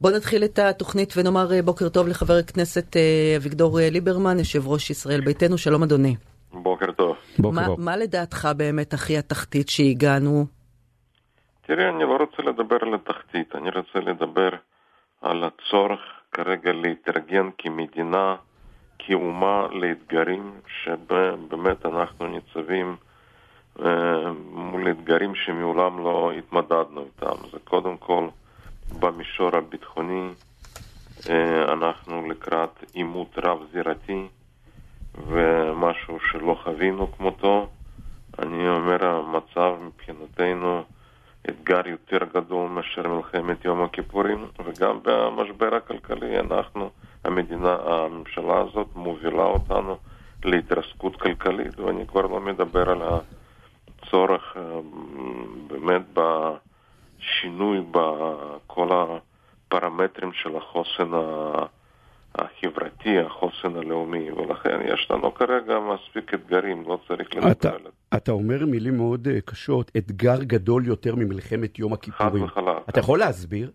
בואו נתחיל את התוכנית ונאמר אה, בוקר טוב לחבר הכנסת אה, אביגדור אה, ליברמן, יושב ראש ישראל ביתנו, שלום אדוני. בוקר טוב. בוקר מה, טוב. מה לדעתך באמת הכי התחתית שהגענו? תראה, אני לא רוצה לדבר על התחתית, אני רוצה לדבר על הצורך כרגע להתארגן כמדינה, כאומה לאתגרים שבאמת אנחנו ניצבים מול אתגרים שמעולם לא התמודדנו איתם. זה קודם כל במישור הביטחוני אה, אנחנו לקראת עימות רב-זירתי ומשהו שלא חווינו כמותו. אני אומר, המצב מבחינתנו אתגר יותר גדול מאשר מלחמת יום הכיפורים, וגם במשבר הכלכלי אנחנו, המדינה, הממשלה הזאת מובילה אותנו להתרסקות כלכלית, ואני כבר לא מדבר על הצורך אה, באמת בשינוי בכל הפרמטרים של החוסן החברתי, החוסן הלאומי, ולכן יש לנו כרגע מספיק אתגרים, לא צריך לדבר על זה. אתה אומר מילים מאוד אה, קשות, אתגר גדול יותר ממלחמת יום הכיפורים. חד וחלק. אתה יכול להסביר?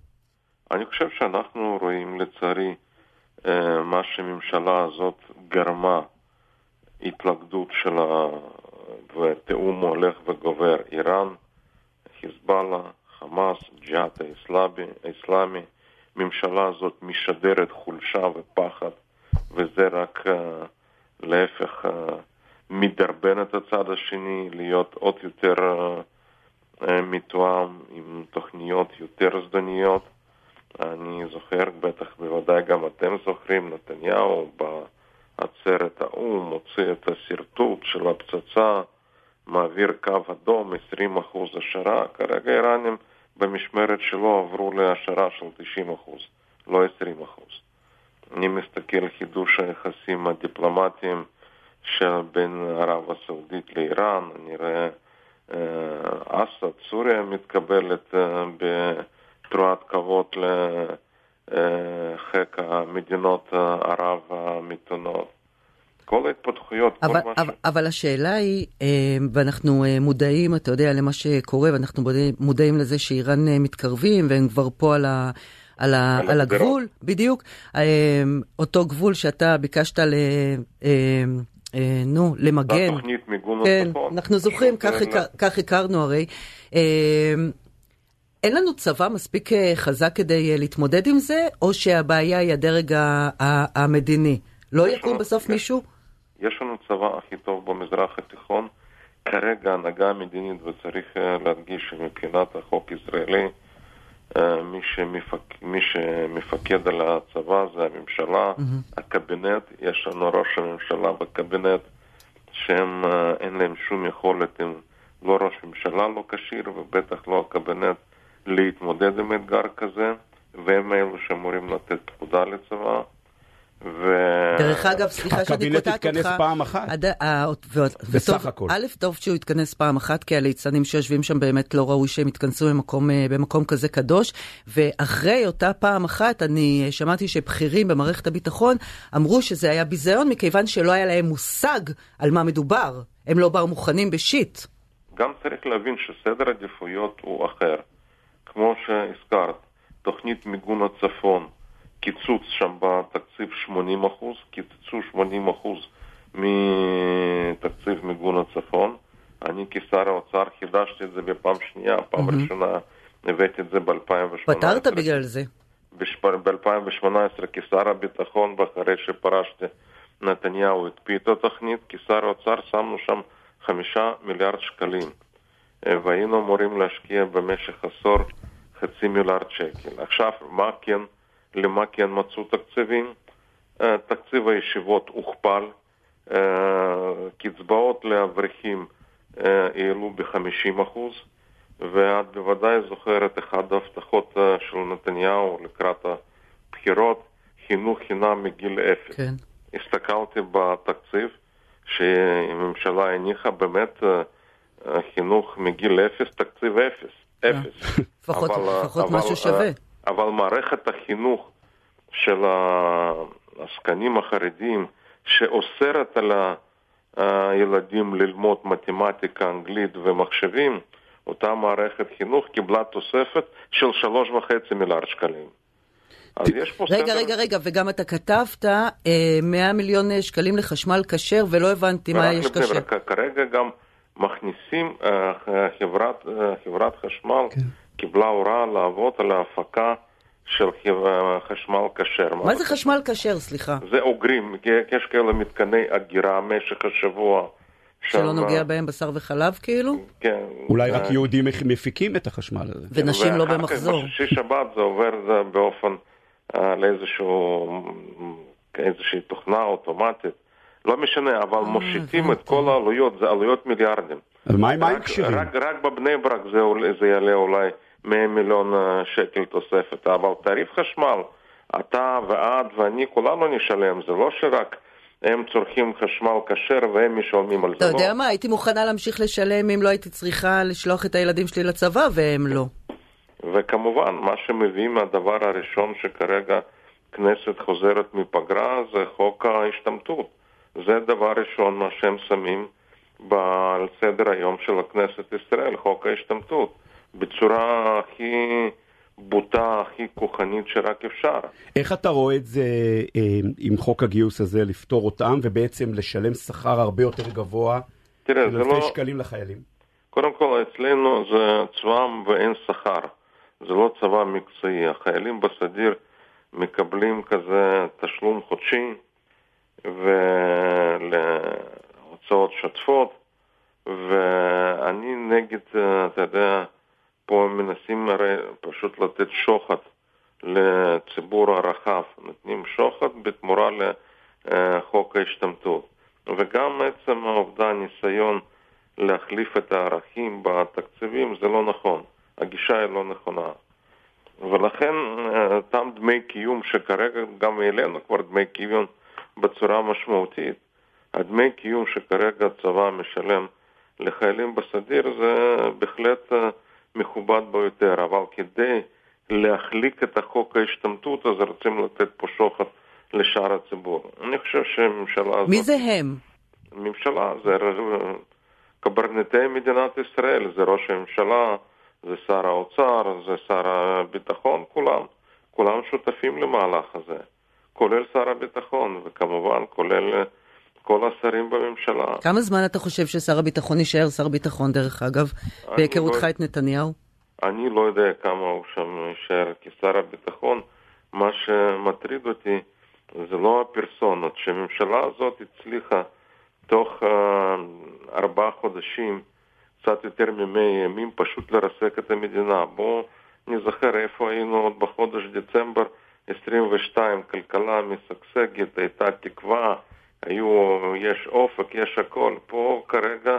אני חושב שאנחנו רואים לצערי אה, מה שהממשלה הזאת גרמה, התלכדות שלה ותיאום הולך וגובר, איראן, חיזבאללה, חמאס, ג'יהאט האסלאמי, הממשלה הזאת משדרת חולשה ופחד, וזה רק uh, להפך uh, מדרבן את הצד השני להיות עוד יותר uh, מתואם עם תוכניות יותר זדוניות. אני זוכר, בטח בוודאי גם אתם זוכרים, נתניהו בעצרת האו"ם מוציא את השרטוט של הפצצה, מעביר קו אדום, 20% השערה, כרגע איראנים במשמרת שלו עברו להשערה של 90%, לא 20%. אני מסתכל חידוש היחסים הדיפלומטיים שבין ערב הסעודית לאיראן, אני רואה אה, אסד, סוריה מתקבלת אה, בתרועת כבוד לחיק המדינות ערב המתונות. כל ההתפתחויות, אבל, כל מה אבל, ש... אבל השאלה היא, אה, ואנחנו אה, מודעים, אתה יודע, למה שקורה, ואנחנו מודעים לזה שאיראן אה, מתקרבים, והם כבר פה על, ה, על, ה, על, על הגבול, בדיוק, אותו גבול שאתה ביקשת ל... נו, למגן. התוכנית מיגון כן, הצפון. אנחנו זוכרים, כך, כך הכרנו הרי. אין לנו צבא מספיק חזק כדי להתמודד עם זה, או שהבעיה היא הדרג המדיני? לא יקום בסוף מישהו? יש לנו צבא הכי טוב במזרח התיכון. כרגע ההנהגה המדינית, וצריך אה, להדגיש שמבחינת החוק הישראלי, אה, מי, שמפק... מי שמפקד על הצבא זה הממשלה, mm-hmm. הקבינט, יש לנו ראש הממשלה בקבינט, שהם אה, אין להם שום יכולת, הם לא ראש ממשלה לא כשיר, ובטח לא הקבינט, להתמודד עם אתגר כזה, והם אלו שאמורים לתת פקודה לצבא. ו... דרך אגב, סליחה שאני קוטעת אותך. הקבינט התכנס פעם אחת. עד, אה, בסך הכל. א', טוב שהוא התכנס פעם אחת, כי הליצנים שיושבים שם באמת לא ראוי שהם יתכנסו במקום, אה, במקום כזה קדוש. ואחרי אותה פעם אחת, אני שמעתי שבכירים במערכת הביטחון אמרו שזה היה ביזיון, מכיוון שלא היה להם מושג על מה מדובר. הם לא באו מוכנים בשיט. גם צריך להבין שסדר עדיפויות הוא אחר. כמו שהזכרת, תוכנית מיגון הצפון. קיצוץ שם בתקציב 80 אחוז, קיצצו 80 אחוז מתקציב מיגון הצפון. אני כשר האוצר חידשתי את זה בפעם שנייה, פעם mm-hmm. ראשונה הבאתי את זה ב-2018. פתרת בגלל זה. ב-2018 כשר הביטחון, ואחרי שפרשתי, נתניהו הקפיא את התוכנית, כשר האוצר שמנו שם חמישה מיליארד שקלים. והיינו אמורים להשקיע במשך עשור חצי מיליארד שקל. עכשיו, מה כן למה כן מצאו תקציבים. אה, תקציב הישיבות הוכפל, אה, קצבאות לאברכים אה, העלו ב-50%, ואת בוודאי זוכרת אחת ההבטחות של נתניהו לקראת הבחירות, חינוך חינם מגיל אפס. כן. הסתכלתי בתקציב שהממשלה הניחה באמת חינוך מגיל אפס, תקציב אפס. אפס. לפחות משהו שווה. אבל מערכת החינוך של העסקנים החרדים, שאוסרת על הילדים ללמוד מתמטיקה, אנגלית ומחשבים, אותה מערכת חינוך קיבלה תוספת של שלוש וחצי מיליארד שקלים. אז יש פה רגע, סדר... רגע, רגע, וגם אתה כתבת אה, 100 מיליון שקלים לחשמל כשר, ולא הבנתי מה יש כשר. כרגע גם מכניסים, אה, חברת, אה, חברת חשמל כן. קיבלה הוראה לעבוד על ההפקה של חשמל כשר. מה זה חשמל כשר, סליחה? זה אוגרים, יש כאלה מתקני אגירה במשך השבוע. שלא נוגע בהם בשר וחלב כאילו? כן. אולי רק יהודים מפיקים את החשמל הזה. ונשים לא במחזור. בשישי שבת זה עובר באופן לאיזשהו, איזושהי תוכנה אוטומטית. לא משנה, אבל אה, מושיטים את כל העלויות, זה עלויות מיליארדים. אז מה עם כשרים? רק, רק בבני ברק זה, זה יעלה אולי 100 מיליון אה, שקל תוספת, אבל תעריף חשמל, אתה ואת ואני, כולנו נשלם, זה לא שרק... הם צורכים חשמל כשר והם משלמים על זה. אתה יודע לא. מה, הייתי מוכנה להמשיך לשלם אם לא הייתי צריכה לשלוח את הילדים שלי לצבא, והם לא. וכמובן, מה שמביאים, הדבר הראשון שכרגע כנסת חוזרת מפגרה זה חוק ההשתמטות. זה דבר ראשון מה שהם שמים על סדר היום של הכנסת ישראל, חוק ההשתמטות, בצורה הכי בוטה, הכי כוחנית שרק אפשר. איך אתה רואה את זה אה, עם חוק הגיוס הזה, לפתור אותם ובעצם לשלם שכר הרבה יותר גבוה, תראה, זה לא... שקלים לחיילים? קודם כל, אצלנו זה צבא ואין שכר. זה לא צבא מקצועי. החיילים בסדיר מקבלים כזה תשלום חודשי ולהוצאות שוטפות, ואני נגד, אתה יודע, פה מנסים הרי פשוט לתת שוחד לציבור הרחב, נותנים שוחד בתמורה לחוק ההשתמטות. וגם עצם העובדה, הניסיון להחליף את הערכים בתקציבים זה לא נכון, הגישה היא לא נכונה. ולכן אותם דמי קיום שכרגע גם העלינו כבר דמי קיום בצורה משמעותית, הדמי קיום שכרגע הצבא משלם לחיילים בסדיר זה בהחלט מכובד ביותר, אבל כדי להחליק את החוק ההשתמטות, אז רוצים לתת פה שוחד לשאר הציבור. אני חושב שהממשלה הזאת... מי זה הם? ממשלה, זה קברניטי מדינת ישראל, זה ראש הממשלה, זה שר האוצר, זה שר הביטחון, כולם, כולם שותפים למהלך הזה, כולל שר הביטחון, וכמובן כולל כל השרים בממשלה. כמה זמן אתה חושב ששר הביטחון יישאר שר ביטחון, דרך אגב, בהיכרותך לא... את נתניהו? אני לא יודע כמה הוא שם יישאר כשר הביטחון. מה שמטריד אותי זה לא הפרסונות, שהממשלה הזאת הצליחה תוך uh, ארבעה חודשים, קצת יותר ממאה ימים, פשוט לרסק את המדינה. בואו נזכר איפה היינו עוד בחודש דצמבר 22, כלכלה משגשגת, הייתה תקווה. היו, יש אופק, יש הכל. פה כרגע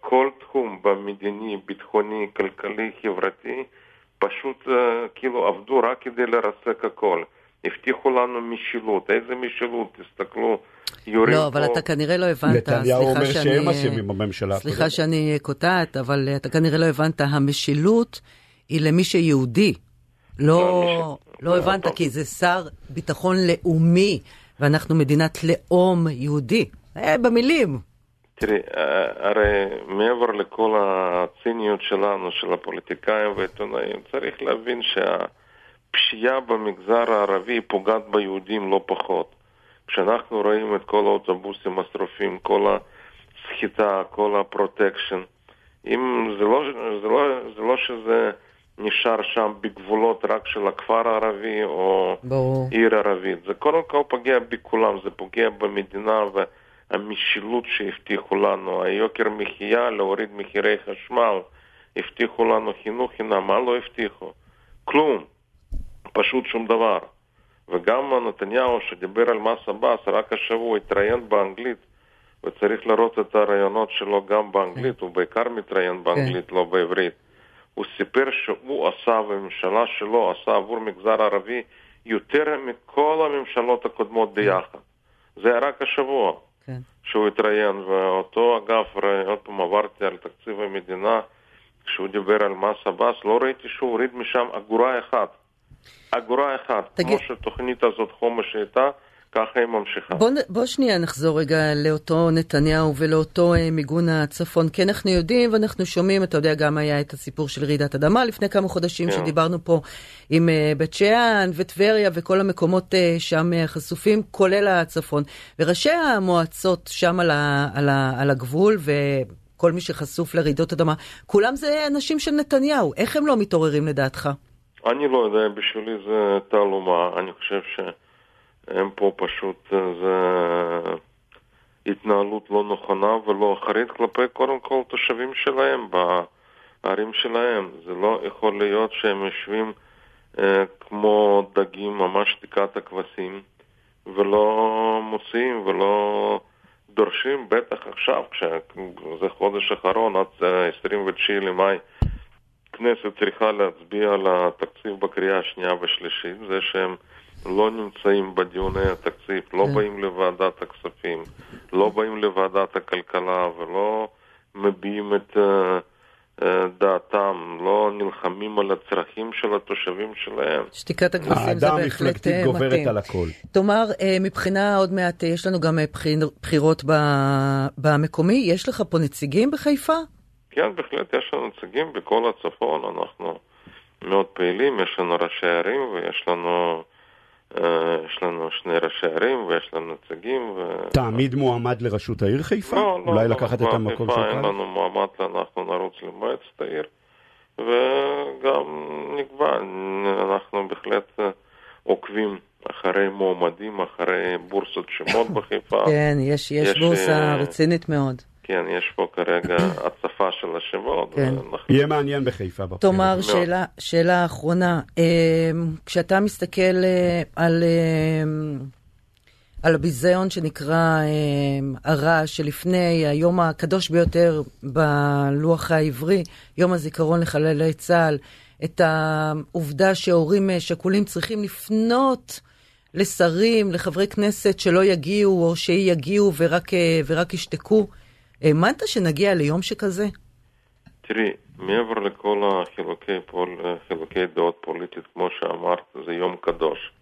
כל תחום במדיני, ביטחוני, כלכלי, חברתי, פשוט uh, כאילו עבדו רק כדי לרסק הכל. הבטיחו לנו משילות. איזה משילות? תסתכלו, יורים לא, אבל פה... אתה כנראה לא הבנת, נתניהו אומר שהם אשמים בממשלה. סליחה שאני קוטעת, אבל אתה כנראה לא הבנת, המשילות היא למי שיהודי. לא, לא, לא, לא הבנת, כי זה שר ביטחון לאומי. ואנחנו מדינת לאום יהודי. אה, במילים. תראי, אה, הרי מעבר לכל הציניות שלנו, של הפוליטיקאים והעיתונאים, צריך להבין שהפשיעה במגזר הערבי פוגעת ביהודים לא פחות. כשאנחנו רואים את כל האוטובוסים השרופים, כל הסחיטה, כל הפרוטקשן, אם זה לא, זה לא, זה לא שזה נשאר שם בגבולות רק של הכפר הערבי או ברור. עיר ערבית. זה קודם כל פוגע בכולם, זה פוגע במדינה והמשילות שהבטיחו לנו, היוקר מחיה, להוריד מחירי חשמל, הבטיחו לנו חינוך חינם, מה לא הבטיחו? כלום, פשוט שום דבר. וגם נתניהו שדיבר על מס עבאס רק השבוע התראיין באנגלית וצריך לראות את הרעיונות שלו גם באנגלית, כן. הוא בעיקר מתראיין באנגלית, כן. לא בעברית. הוא סיפר שהוא עשה, והממשלה שלו עשה עבור מגזר ערבי יותר מכל הממשלות הקודמות ביחד. זה היה רק השבוע כן. שהוא התראיין, ואותו אגב, עוד פעם עברתי על תקציב המדינה, כשהוא דיבר על מס עבאס, לא ראיתי שהוא הוריד משם אגורה אחת. אגורה אחת. תגיד... כמו שתוכנית הזאת חומש הייתה, ככה היא ממשיכה. בוא, בוא שנייה נחזור רגע לאותו נתניהו ולאותו אה, מיגון הצפון. כי אנחנו יודעים ואנחנו שומעים, אתה יודע, גם היה את הסיפור של רעידת אדמה לפני כמה חודשים, כן. שדיברנו פה עם אה, בית שאן וטבריה וכל המקומות אה, שם אה, חשופים, כולל הצפון. וראשי המועצות שם על, ה, על, ה, על הגבול, וכל מי שחשוף לרעידות אדמה, כולם זה אנשים של נתניהו. איך הם לא מתעוררים לדעתך? אני לא יודע, בשבילי זה תעלומה. אני חושב ש... הם פה פשוט, אה, זה התנהלות לא נכונה ולא אחראית כלפי קודם כל תושבים שלהם בערים שלהם. זה לא יכול להיות שהם יושבים אה, כמו דגים, ממש שתיקת הכבשים, ולא מוציאים ולא דורשים, בטח עכשיו, כשזה חודש אחרון, עד 29 למאי, כנסת צריכה להצביע על התקציב בקריאה השנייה והשלישית, זה שהם לא נמצאים בדיוני התקציב, לא כן. באים לוועדת הכספים, לא באים לוועדת הכלכלה ולא מביעים את uh, דעתם, לא נלחמים על הצרכים של התושבים שלהם. שתיקת הכבשים זה בהחלט מתאים. האדם מפלגתית גוברת על הכל. תאמר, מבחינה עוד מעט, יש לנו גם בחירות במקומי, יש לך פה נציגים בחיפה? כן, בהחלט יש לנו נציגים בכל הצפון, אנחנו מאוד פעילים, יש לנו ראשי ערים ויש לנו... אה, יש לנו שני ראשי ערים ויש לנו נציגים. ו... תעמיד מועמד לראשות העיר חיפה? לא, לא, אולי לא, לקחת את המקום שלך? אין לנו מועמד, אנחנו נרוץ למועצת העיר. וגם נקבע, אנחנו בהחלט אה, עוקבים אחרי מועמדים, אחרי בורסות שמות בחיפה. כן, יש, יש, יש בורסה אה, רצינית מאוד. כן, יש פה כרגע הצפה של השמות. כן. יהיה מעניין בחיפה. תאמר, שאלה, שאלה אחרונה, אמ, כשאתה מסתכל אה, על, אמ, על הביזיון שנקרא אמ, הרעש שלפני היום הקדוש ביותר בלוח העברי, יום הזיכרון לחללי צה"ל, את העובדה שהורים אה, שכולים צריכים לפנות לשרים, לחברי כנסת שלא יגיעו או שיגיעו ורק, אה, ורק ישתקו. האמנת שנגיע ליום שכזה? תראי, מעבר לכל החילוקי פול, חילוקי דעות פוליטית, כמו שאמרת, זה יום קדוש,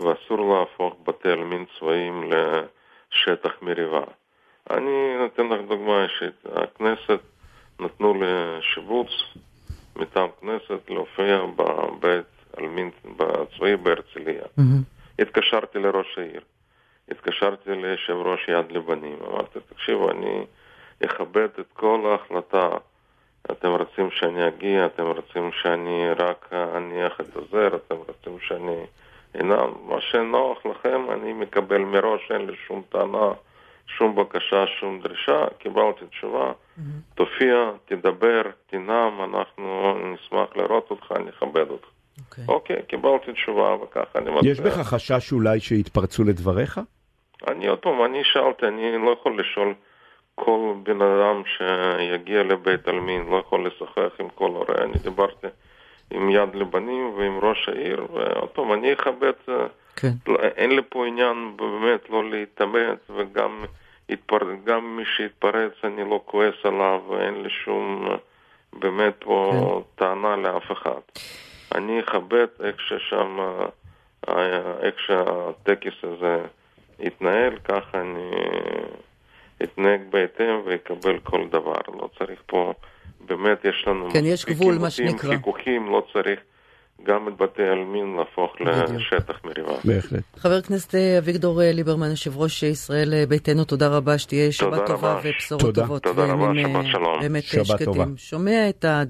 ואסור להפוך בתי עלמין צבאיים לשטח מריבה. אני נותן לך דוגמה אישית. הכנסת נתנו לשיבוץ מטעם כנסת להופיע בבית עלמין צבאי בהרצליה. Mm-hmm. התקשרתי לראש העיר, התקשרתי ליושב ראש יד לבנים, אמרתי, תקשיבו, אני יכבד את כל ההחלטה. אתם רוצים שאני אגיע, אתם רוצים שאני רק אניח את הזר, אתם רוצים שאני אנאם, מה שנוח לכם אני מקבל מראש, אין לי שום טענה, שום בקשה, שום דרישה, קיבלתי תשובה, mm-hmm. תופיע, תדבר, תנאם, אנחנו נשמח לראות אותך, אני אכבד אותך. אוקיי, okay. אוקיי, okay, קיבלתי תשובה וככה אני מצליח. יש בך חשש אולי שיתפרצו לדבריך? אני עוד פעם, אני שאלתי, אני לא יכול לשאול כל בן אדם שיגיע לבית עלמין לא יכול לשוחח עם כל הורה. אני דיברתי עם יד לבנים ועם ראש העיר, ועוד פעם, אני אכבד, כן. לא, אין לי פה עניין באמת לא להתאמץ, וגם התפר... גם מי שהתפרץ אני לא כועס עליו, ואין לי שום באמת פה כן. טענה לאף אחד. אני אכבד איך ששם, איך שהטקס הזה התנהל, ככה אני... יתנהג בהתאם ויקבל כל דבר. לא צריך פה, באמת יש לנו... כן, יש גבול, מה שנקרא. חיכוכים, לא צריך גם את בתי העלמין להפוך לשטח מריבה. בהחלט. חבר הכנסת אה, אביגדור אה, ליברמן, יושב ראש ישראל אה, ביתנו, תודה רבה, שתהיה שבת טובה ובשורות טובות. תודה רבה, שבת שלום. באמת שקטים. שומע את ה...